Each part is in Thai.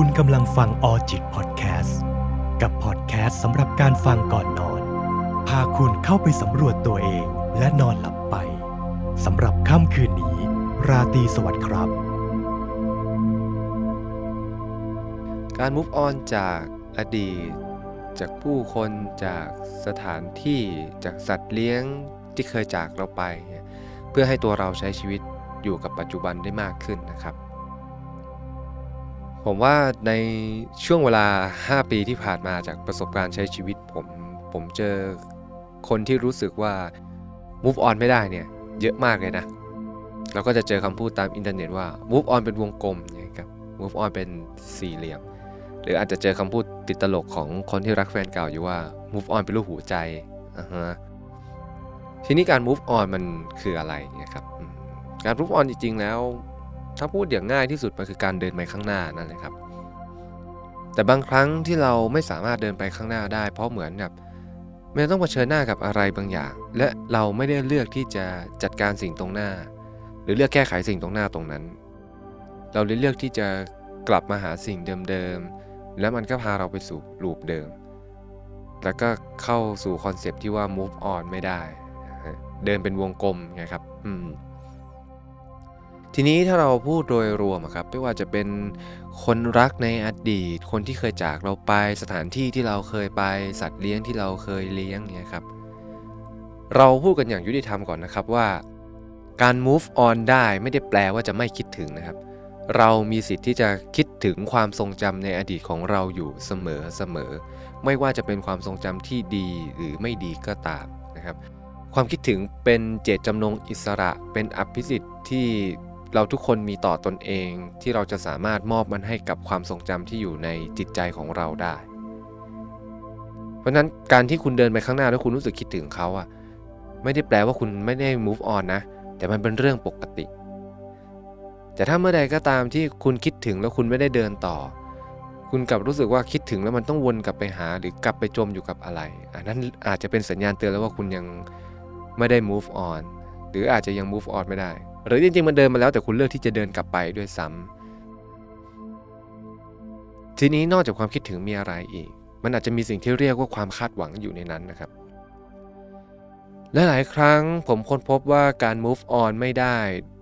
คุณกำลังฟังออจิตพอดแคสต์กับพอดแคสต์สำหรับการฟังก่อนนอน พาคุณเข้าไปสำรวจตัวเองและนอนหลับไปสำหรับค่ำคืนนี้ ราตรีสวัสดิ์ครับ การ move on จากอดีต จากผู้คนจากสถานที่จากสัตว์เลี้ยงที่เคยจากเราไปเนี่ยเพื่อให้ตัวเราใช้ชีวิตอยู่กับปัจจุบันได้มากขึ้นนะครับ ผมว่าในช่วงเวลา 5 ปีที่ผ่านมาจากประสบการณ์ใช้ชีวิตผมผมเจอคนที่รู้สึกว่า move on ไม่ได้เนี่ยเยอะมากเลยนะเราก็จะเจอคำพูดตามอินเทอร์เน็ตว่า move on เป็นวงกลมนะครับ move on เป็นสี่เหลี่ยม หรืออาจจะเจอคำพูดติดตลกของคนที่รักแฟนเก่าอยู่ว่า move on เป็นรูปหัวใจอ่าฮะทีนี้การ move on มันคืออะไรนะครับการ move on จริงๆแล้ว ถ้าพูดอย่างง่ายที่สุดมันคือการเดินไปข้างหน้านั่นแหละครับ แต่บางครั้งที่เราไม่สามารถเดินไปข้างหน้าได้ เพราะเหมือนแบบมันต้องเผชิญหน้ากับอะไรบางอย่าง และเราไม่ได้เลือกที่จะจัดการสิ่งตรงหน้า หรือเลือกแก้ไขสิ่งตรงหน้าตรงนั้น เราเลยเลือกที่จะกลับมาหาสิ่งเดิมๆแล้วมันก็พาเราไปสู่ลูปเดิม แล้วก็เข้าสู่คอนเซปที่ว่า move on ไม่ได้ เดินเป็นวงกลมไงครับ อืม ทีนี้ถ้าเราพูดโดยรวมครับไม่ว่าจะเป็นคนรักในอดีต คนที่เคยจากเราไปสถานที่ที่เราเคยไป สัตว์เลี้ยงที่เราเคยเลี้ยงเนี่ยครับ เราพูดกันอย่างยุติธรรมก่อนนะครับว่า การ move on ได้ไม่ได้แปลว่าจะไม่คิดถึงนะครับ เรามีสิทธิ์ที่จะคิดถึงความทรงจำในอดีตของเราอยู่เสมอเสมอไม่ว่าจะเป็นความทรงจำที่ดีหรือไม่ดีก็ตามนะครับ ความคิดถึงเป็นเจตจำนงอิสระเป็นอภิสิทธิ์ที่ เราทุกคนมีต่อตนเองที่เราจะสามารถมอบมันให้กับความทรงจำที่อยู่ในจิตใจของเราได้ เพราะฉะนั้นการที่คุณเดินไปข้างหน้าแล้วคุณรู้สึกคิดถึงเขาอะไม่ได้แปลว่าคุณไม่ได้ move on นะ แต่มันเป็นเรื่องปกติ แต่ถ้าเมื่อใดก็ตามที่คุณคิดถึงแล้วคุณไม่ได้เดินต่อ คุณกลับรู้สึกว่าคิดถึงแล้วมันต้องวนกลับไปหาหรือกลับไปจมอยู่กับอะไร อันนั้นอาจจะเป็นสัญญาณเตือนแล้วว่าคุณยังไม่ได้ move on หรืออาจจะยัง move on ไม่ได้ หรือจริงๆมันเดินมาแล้วแต่คุณเลือกที่จะเดินกลับไปด้วยซ้ำทีนี้นอกจากความคิดถึงมีอะไรอีก มันอาจจะมีสิ่งที่เรียกว่าความคาดหวังอยู่ในนั้นนะครับและหลายครั้งผมค้นพบว่าการ move on ไม่ได้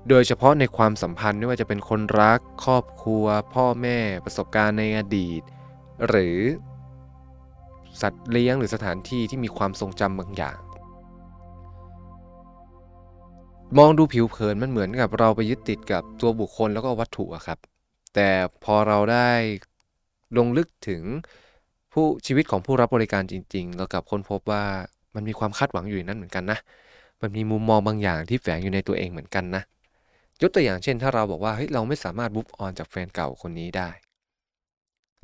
โดยเฉพาะในความสัมพันธ์ไม่ว่าจะเป็นคนรัก ครอบครัว พ่อแม่ ประสบการณ์ในอดีต หรือ สัตว์เลี้ยงหรือสถานที่ที่มีความทรงจำบางอย่าง มองดูผิวเผินมันเหมือนกับเราไปยึดติดกับตัวบุคคลแล้วก็วัตถุอะครับ แต่พอเราได้ลงลึกถึงผู้ชีวิตของผู้รับบริการจริง ๆ เรากลับค้นพบว่ามันมีความคาดหวังอยู่ในนั้นเหมือนกันนะ มันมีมุมมองบางอย่างที่แฝงอยู่ในตัวเองเหมือนกันนะ ยกตัวอย่างเช่น ถ้าเราบอกว่าเฮ้ยเราไม่สามารถบุ๊ on จากแฟนเก่าคนนี้ได้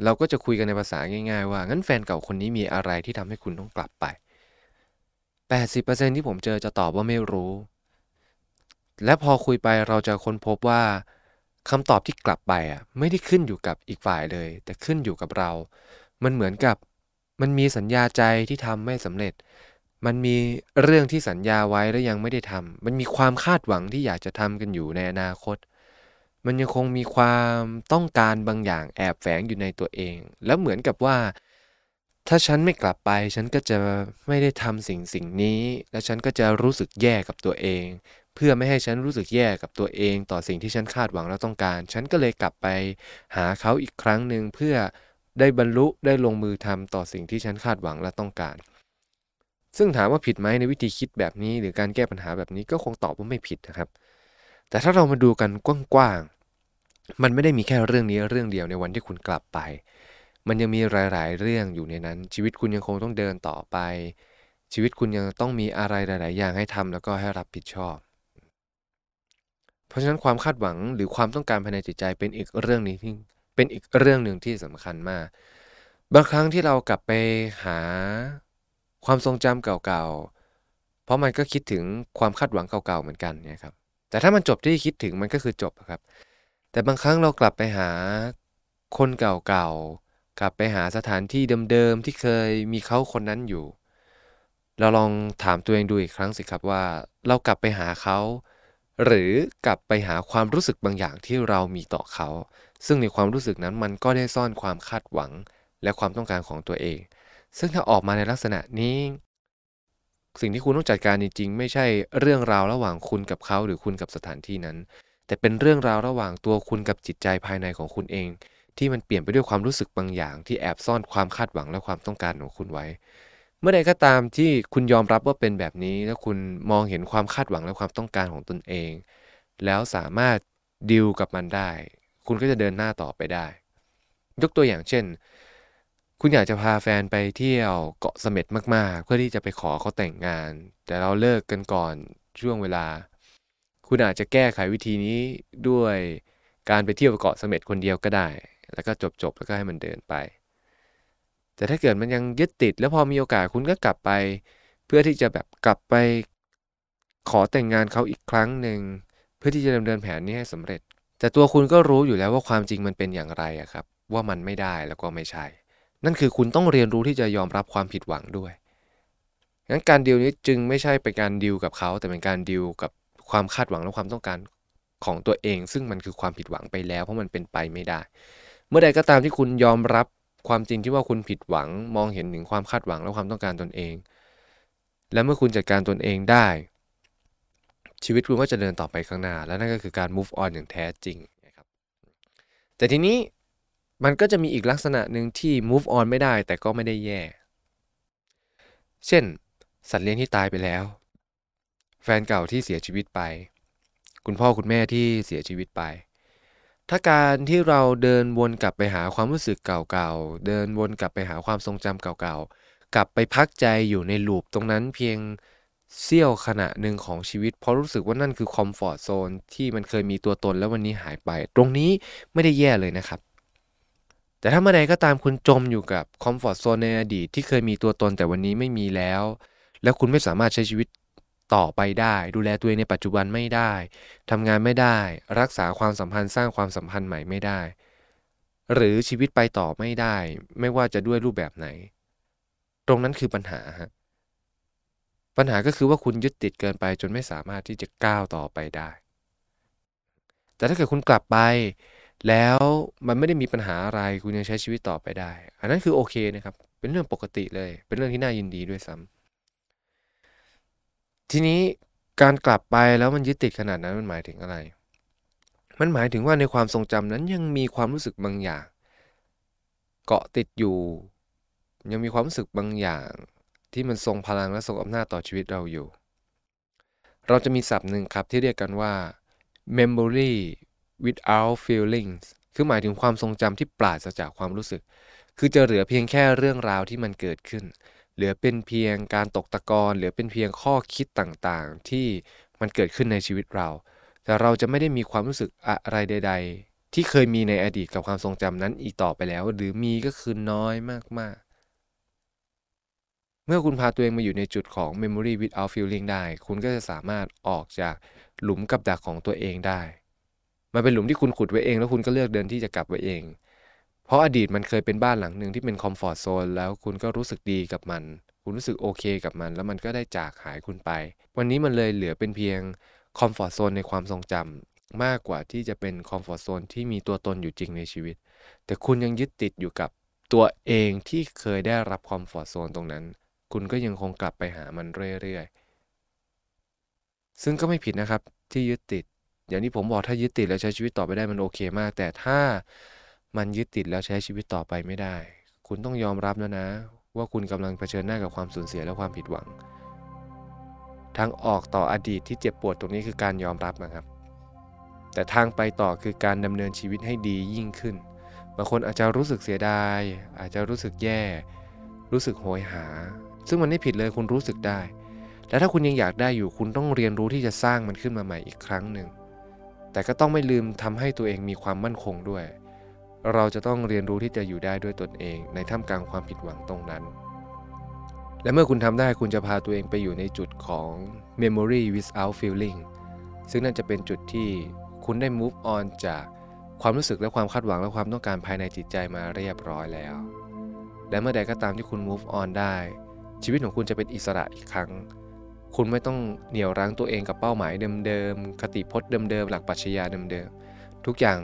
เราก็จะคุยกันในภาษาง่าย ๆ ว่างั้นแฟนเก่าคนนี้มีอะไรที่ทำให้คุณต้องกลับไป 80%ที่ผมเจอจะตอบว่าไม่รู้ และพอคุยไปเราจะค้นพบว่าคำตอบที่กลับไปอะไม่ได้ขึ้นอยู่กับอีกฝ่ายเลย แต่ขึ้นอยู่กับเรา มันเหมือนกับมันมีสัญญาใจที่ทำไม่สำเร็จ มันมีเรื่องที่สัญญาไว้แล้วยังไม่ได้ทำมันมีความคาดหวังที่อยากจะทำกันอยู่ในอนาคต มันยังคงมีความต้องการบางอย่างแอบแฝงอยู่ในตัวเอง แล้วเหมือนกับว่า ถ้าฉันไม่กลับไป ฉันก็จะไม่ได้ทำสิ่งสิ่งนี้ และฉันก็จะรู้สึกแย่กับตัวเอง พื่อไม่ให้ฉันรู้สึกแย่กับตัวเองต่อสิ่งที่ฉันคาดหวังและต้องการ ฉันก็เลยกลับไปหาเขาอีกครั้งหนึ่งเพื่อได้บรรลุได้ลงมือทำต่อสิ่งที่ฉันคาดหวังและต้องการ ซึ่งถามว่าผิดไหมในวิธีคิดแบบนี้ หรือการแก้ปัญหาแบบนี้ก็คงตอบว่าไม่ผิดนะครับ แต่ถ้าเรามาดูกันกว้างๆมันไม่ได้มีแค่เรื่องนี้เรื่องเดียวในวันที่คุณกลับไป มันยังมีหลาย ๆ เรื่องอยู่ในนั้น ชีวิตคุณยังคงต้องเดินต่อไป ชีวิตคุณยังต้องมีอะไรหลาย ๆ อย่างให้ทำแล้วก็ให้รับผิดชอบ เพราะฉะนั้นความคาดหวังหรือความต้องการภายในจิตใจเป็นอีกเรื่องนี้ที่เป็นอีกเรื่องหนึ่งที่สำคัญมาก บางครั้งที่เรากลับไปหาความทรงจำเก่าๆ เพราะมันก็คิดถึงความคาดหวังเก่าๆเหมือนกันเนี่ยครับ แต่ถ้ามันจบที่คิดถึงมันก็คือจบครับ แต่บางครั้งเรากลับไปหาคนเก่าๆ กลับไปหาสถานที่เดิมๆ ที่เคยมีเขาคนนั้นอยู่ เราลองถามตัวเองดูอีกครั้งสิครับว่า เรากลับไปหาเขา หรือกลับไปหาความรู้สึกบางอย่างที่เรามีต่อเขา ซึ่งในความรู้สึกนั้นมันก็ได้ซ่อนความคาดหวังและความต้องการของตัวเอง ซึ่งถ้าออกมาในลักษณะนี้ สิ่งที่คุณต้องจัดการจริงๆ ไม่ใช่เรื่องราวระหว่างคุณกับเขาหรือคุณกับสถานที่นั้น แต่เป็นเรื่องราวระหว่างตัวคุณกับจิตใจภายในของคุณเอง ที่มันเปลี่ยนไปด้วยความรู้สึกบางอย่าง ที่แอบซ่อนความคาดหวังและความต้องการของคุณไว้ เมื่อใดก็ตามที่คุณยอมรับว่าเป็นแบบนี้ แล้วคุณมองเห็นความคาดหวังและความต้องการของตนเอง แล้วสามารถดิวกับมันได้ คุณก็จะเดินหน้าต่อไปได้ ยกตัวอย่างเช่น คุณอยากจะพาแฟนไปเที่ยวเกาะเสม็ดมากๆ เพื่อที่จะไปขอเขาแต่งงาน แต่เราเลิกกันก่อนช่วงเวลา คุณอาจจะแก้ไขวิธีนี้ด้วยการไปเที่ยวเกาะเสม็ดคนเดียวก็ได้ แล้วก็จบๆแล้วก็ให้มันเดินไป แต่ถ้าเกิดมันยังยึดติด แล้วพอมีโอกาสคุณก็กลับไป เพื่อที่จะแบบกลับไปขอแต่งงานเขาอีกครั้งหนึ่งเพื่อที่จะดำเนินแผนนี้ให้สำเร็จ แต่ตัวคุณก็รู้อยู่แล้วว่าความจริงมันเป็นอย่างไรอะครับ ว่ามันไม่ได้แล้วก็ไม่ใช่ นั่นคือคุณต้องเรียนรู้ที่จะยอมรับความผิดหวังด้วยงั้นการดีลนี้จึงไม่ใช่เป็นการดีลกับเขา แต่เป็นการดีลกับความคาดหวังและความต้องการของตัวเอง ซึ่งมันคือความผิดหวังไปแล้ว เพราะมันเป็นไปไม่ได้ เมื่อใดก็ตามที่คุณยอมรับ ความจริงที่ว่าคุณผิดหวัง มองเห็นถึงความคาดหวังและความต้องการตนเอง และเมื่อคุณจัดการตนเองได้ ชีวิตคุณก็จะเดินต่อไปข้างหน้า และนั่นก็คือการ move on อย่างแท้จริงนะครับแต่ทีนี้มันก็จะมีอีกลักษณะหนึ่งที่ move on ไม่ได้แต่ก็ไม่ได้แย่ เช่น สัตว์เลี้ยงที่ตายไปแล้ว แฟนเก่าที่เสียชีวิตไป คุณพ่อคุณแม่ที่เสียชีวิตไป ถ้าการที่เราเดินวนกลับไปหาความรู้สึกเก่าๆ เดินวนกลับไปหาความทรงจำเก่าๆ กลับไปพักใจอยู่ในลูปตรงนั้นเพียงเสี้ยวขณะหนึ่งของชีวิต เพราะรู้สึกว่านั่นคือคอมฟอร์ทโซนที่มันเคยมีตัวตนแล้ววันนี้หายไป ตรงนี้ไม่ได้แย่เลยนะครับ แต่ถ้าเมื่อใดก็ตามคุณจมอยู่กับคอมฟอร์ทโซนในอดีตที่เคยมีตัวตนแต่วันนี้ไม่มีแล้ว แล้วคุณไม่สามารถใช้ชีวิต ต่อไปได้ ดูแลตัวเองในปัจจุบันไม่ได้ทำงานไม่ได้ รักษาความสัมพันธ์สร้างความสัมพันธ์ใหม่ไม่ได้ หรือชีวิตไปต่อไม่ได้ ไม่ว่าจะด้วยรูปแบบไหน ตรงนั้นคือปัญหาฮะปัญหาก็คือว่าคุณยึดติดเกินไปจนไม่สามารถที่จะก้าวต่อไปได้ แต่ถ้าเกิดคุณกลับไป แล้วมันไม่ได้มีปัญหาอะไรคุณยังใช้ชีวิตต่อไปได้ อันนั้นคือโอเคนะครับ เป็นเรื่องปกติเลย เป็นเรื่องที่น่ายินดีด้วยซ้ำ ทีนี้การกลับไปแล้วมันยึดติดขนาดนั้นมันหมายถึงอะไร มันหมายถึงว่าในความทรงจำนั้นยังมีความรู้สึกบางอย่าง เกาะติดอยู่ ยังมีความรู้สึกบางอย่าง ที่มันทรงพลังและทรงอำนาจต่อชีวิตเราอยู่ เราจะมีศัพท์หนึ่งครับที่เรียกกันว่า memory without feelings คือหมายถึงความทรงจำที่ปราศจากความรู้สึก คือจะเหลือเพียงแค่เรื่องราวที่มันเกิดขึ้น เหลือเป็นเพียงการตกตะกอนเหลือเป็นเพียงข้อคิดต่างๆ ที่มันเกิดขึ้นในชีวิตเรา แต่เราจะไม่ได้มีความรู้สึกอะไรใด ๆ ที่เคยมีในอดีตกับความทรงจำนั้นอีกต่อไปแล้ว หรือมีก็คือน้อยมากๆ เมื่อคุณพาตัวเองมาอยู่ในจุดของ memory without feeling ได้ คุณก็จะสามารถออกจากหลุมกับดักของตัวเองได้ มันเป็นหลุมที่คุณขุดไว้เอง แล้วคุณก็เลือกเดินที่จะกลับไว้เอง เพราะอดีตมันเคยเป็นบ้านหลังหนึ่งที่เป็น comfort zone แล้วคุณก็รู้สึกดีกับมัน คุณรู้สึกโอเคกับมัน แล้วมันก็ได้จากหายคุณไป วันนี้มันเลยเหลือเป็นเพียง comfort zone ในความทรงจำมากกว่าที่จะเป็น comfort zone ที่มีตัวตนอยู่จริงในชีวิต แต่คุณยังยึดติดอยู่กับตัวเองที่เคยได้รับคอมฟอร์ทโซนตรงนั้น คุณก็ยังคงกลับไปหามันเรื่อยๆ ซึ่งก็ไม่ผิดนะครับที่ยึดติด อย่างที่ผมบอกถ้ายึดติดแล้วใช้ชีวิตต่อไปได้มันโอเคมาก แต่ถ้า มันยึดติดแล้วใช้ชีวิตต่อไปไม่ได้ คุณต้องยอมรับแล้วนะ ว่าคุณกำลังเผชิญหน้ากับความสูญเสียและความผิดหวัง ทางออกต่ออดีตที่เจ็บปวดตรงนี้คือการยอมรับนะครับ แต่ทางไปต่อคือการดำเนินชีวิตให้ดียิ่งขึ้น บางคนอาจจะรู้สึกเสียดาย อาจจะรู้สึกแย่ รู้สึกโหยหา ซึ่งมันไม่ผิดเลยคุณรู้สึกได้ และถ้าคุณยังอยากได้อยู่ คุณต้องเรียนรู้ที่จะสร้างมันขึ้นมาใหม่อีกครั้งหนึ่ง แต่ก็ต้องไม่ลืมทำให้ตัวเองมีความมั่นคงด้วย เราจะต้องเรียนรู้ที่จะอยู่ได้ด้วยตนเอง ในท่ามกลางความผิดหวังตรงนั้น และเมื่อคุณทำได้คุณจะพาตัวเองไปอยู่ในจุดของ memory without feeling ซึ่งนั่นจะเป็นจุดที่คุณได้ move on จากความรู้สึกและความคาดหวังและความต้องการภายในจิตใจมาเรียบร้อยแล้ว และเมื่อใดก็ตามที่คุณ move on ได้ ชีวิตของคุณจะเป็นอิสระอีกครั้ง คุณไม่ต้องเหนี่ยวรั้งตัวเองกับเป้าหมายเดิมๆ คติพจน์เดิมๆ หลักปรัชญาเดิมๆ ทุกอย่าง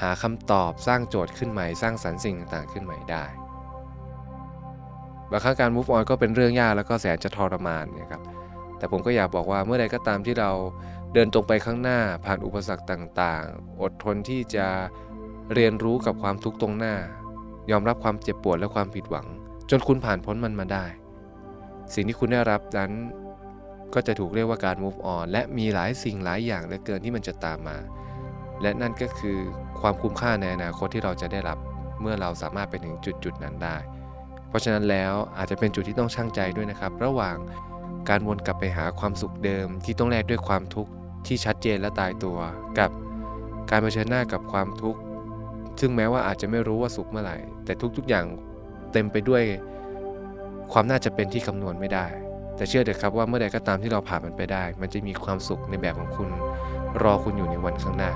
หาคำตอบสร้างโจทย์ขึ้นใหม่ สร้างสรรค์สิ่งต่างๆ ขึ้นใหม่ได้บางครั้งการ move on ก็เป็นเรื่องยากแล้วก็แสนจะทรมานนะครับแต่ผมก็อยากบอกว่าเมื่อใดก็ตามที่เราเดินตรงไปข้างหน้าผ่านอุปสรรคต่างๆ อดทนที่จะเรียนรู้กับความทุกข์ตรงหน้า ยอมรับความเจ็บปวดและความผิดหวัง จนคุณผ่านพ้นมันมาได้ สิ่งที่คุณได้รับนั้นก็จะถูกเรียกว่าการ move on และมีหลายสิ่งหลายอย่างเหลือเกินที่มันจะตามมา และนั่นก็คือความคุ้มค่าในอนาคตที่เราจะได้รับเมื่อเราสามารถไปถึงจุดจุดนั้นได้ เพราะฉะนั้นแล้วอาจจะเป็นจุดที่ต้องชั่งใจด้วยนะครับ ระหว่างการวนกลับไปหาความสุขเดิม ที่ต้องแลกด้วยความทุกข์ที่ชัดเจนและตายตัว กับการเผชิญหน้ากับความทุกข์ซึ่งแม้ว่าอาจจะไม่รู้ว่าสุขเมื่อไหร่ แต่ทุกๆอย่างเต็มไปด้วยความน่าจะเป็นที่คำนวณไม่ได้ แต่เชื่อเถอะครับว่าเมื่อใดก็ตามที่เราผ่านมันไปได้ มันจะมีความสุขในแบบของคุณ รอคุณอยู่ในวันข้างหน้า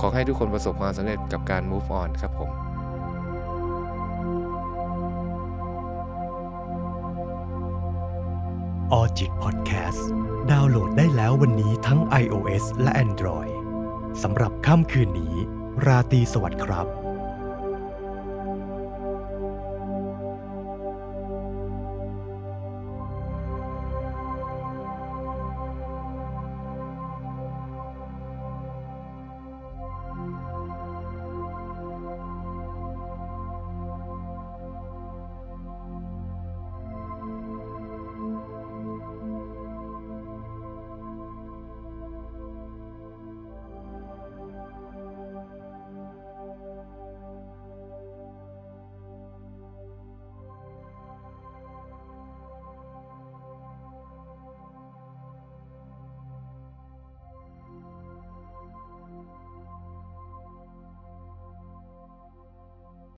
ขอให้ทุกคนประสบความสำเร็จกับการ move on ครับผมออจิตพอดแคสต์ดาวน์โหลดได้แล้ววันนี้ทั้ง iOS และ Android สำหรับค่ำคืนนี้ ราตรีสวัสดิ์ครับ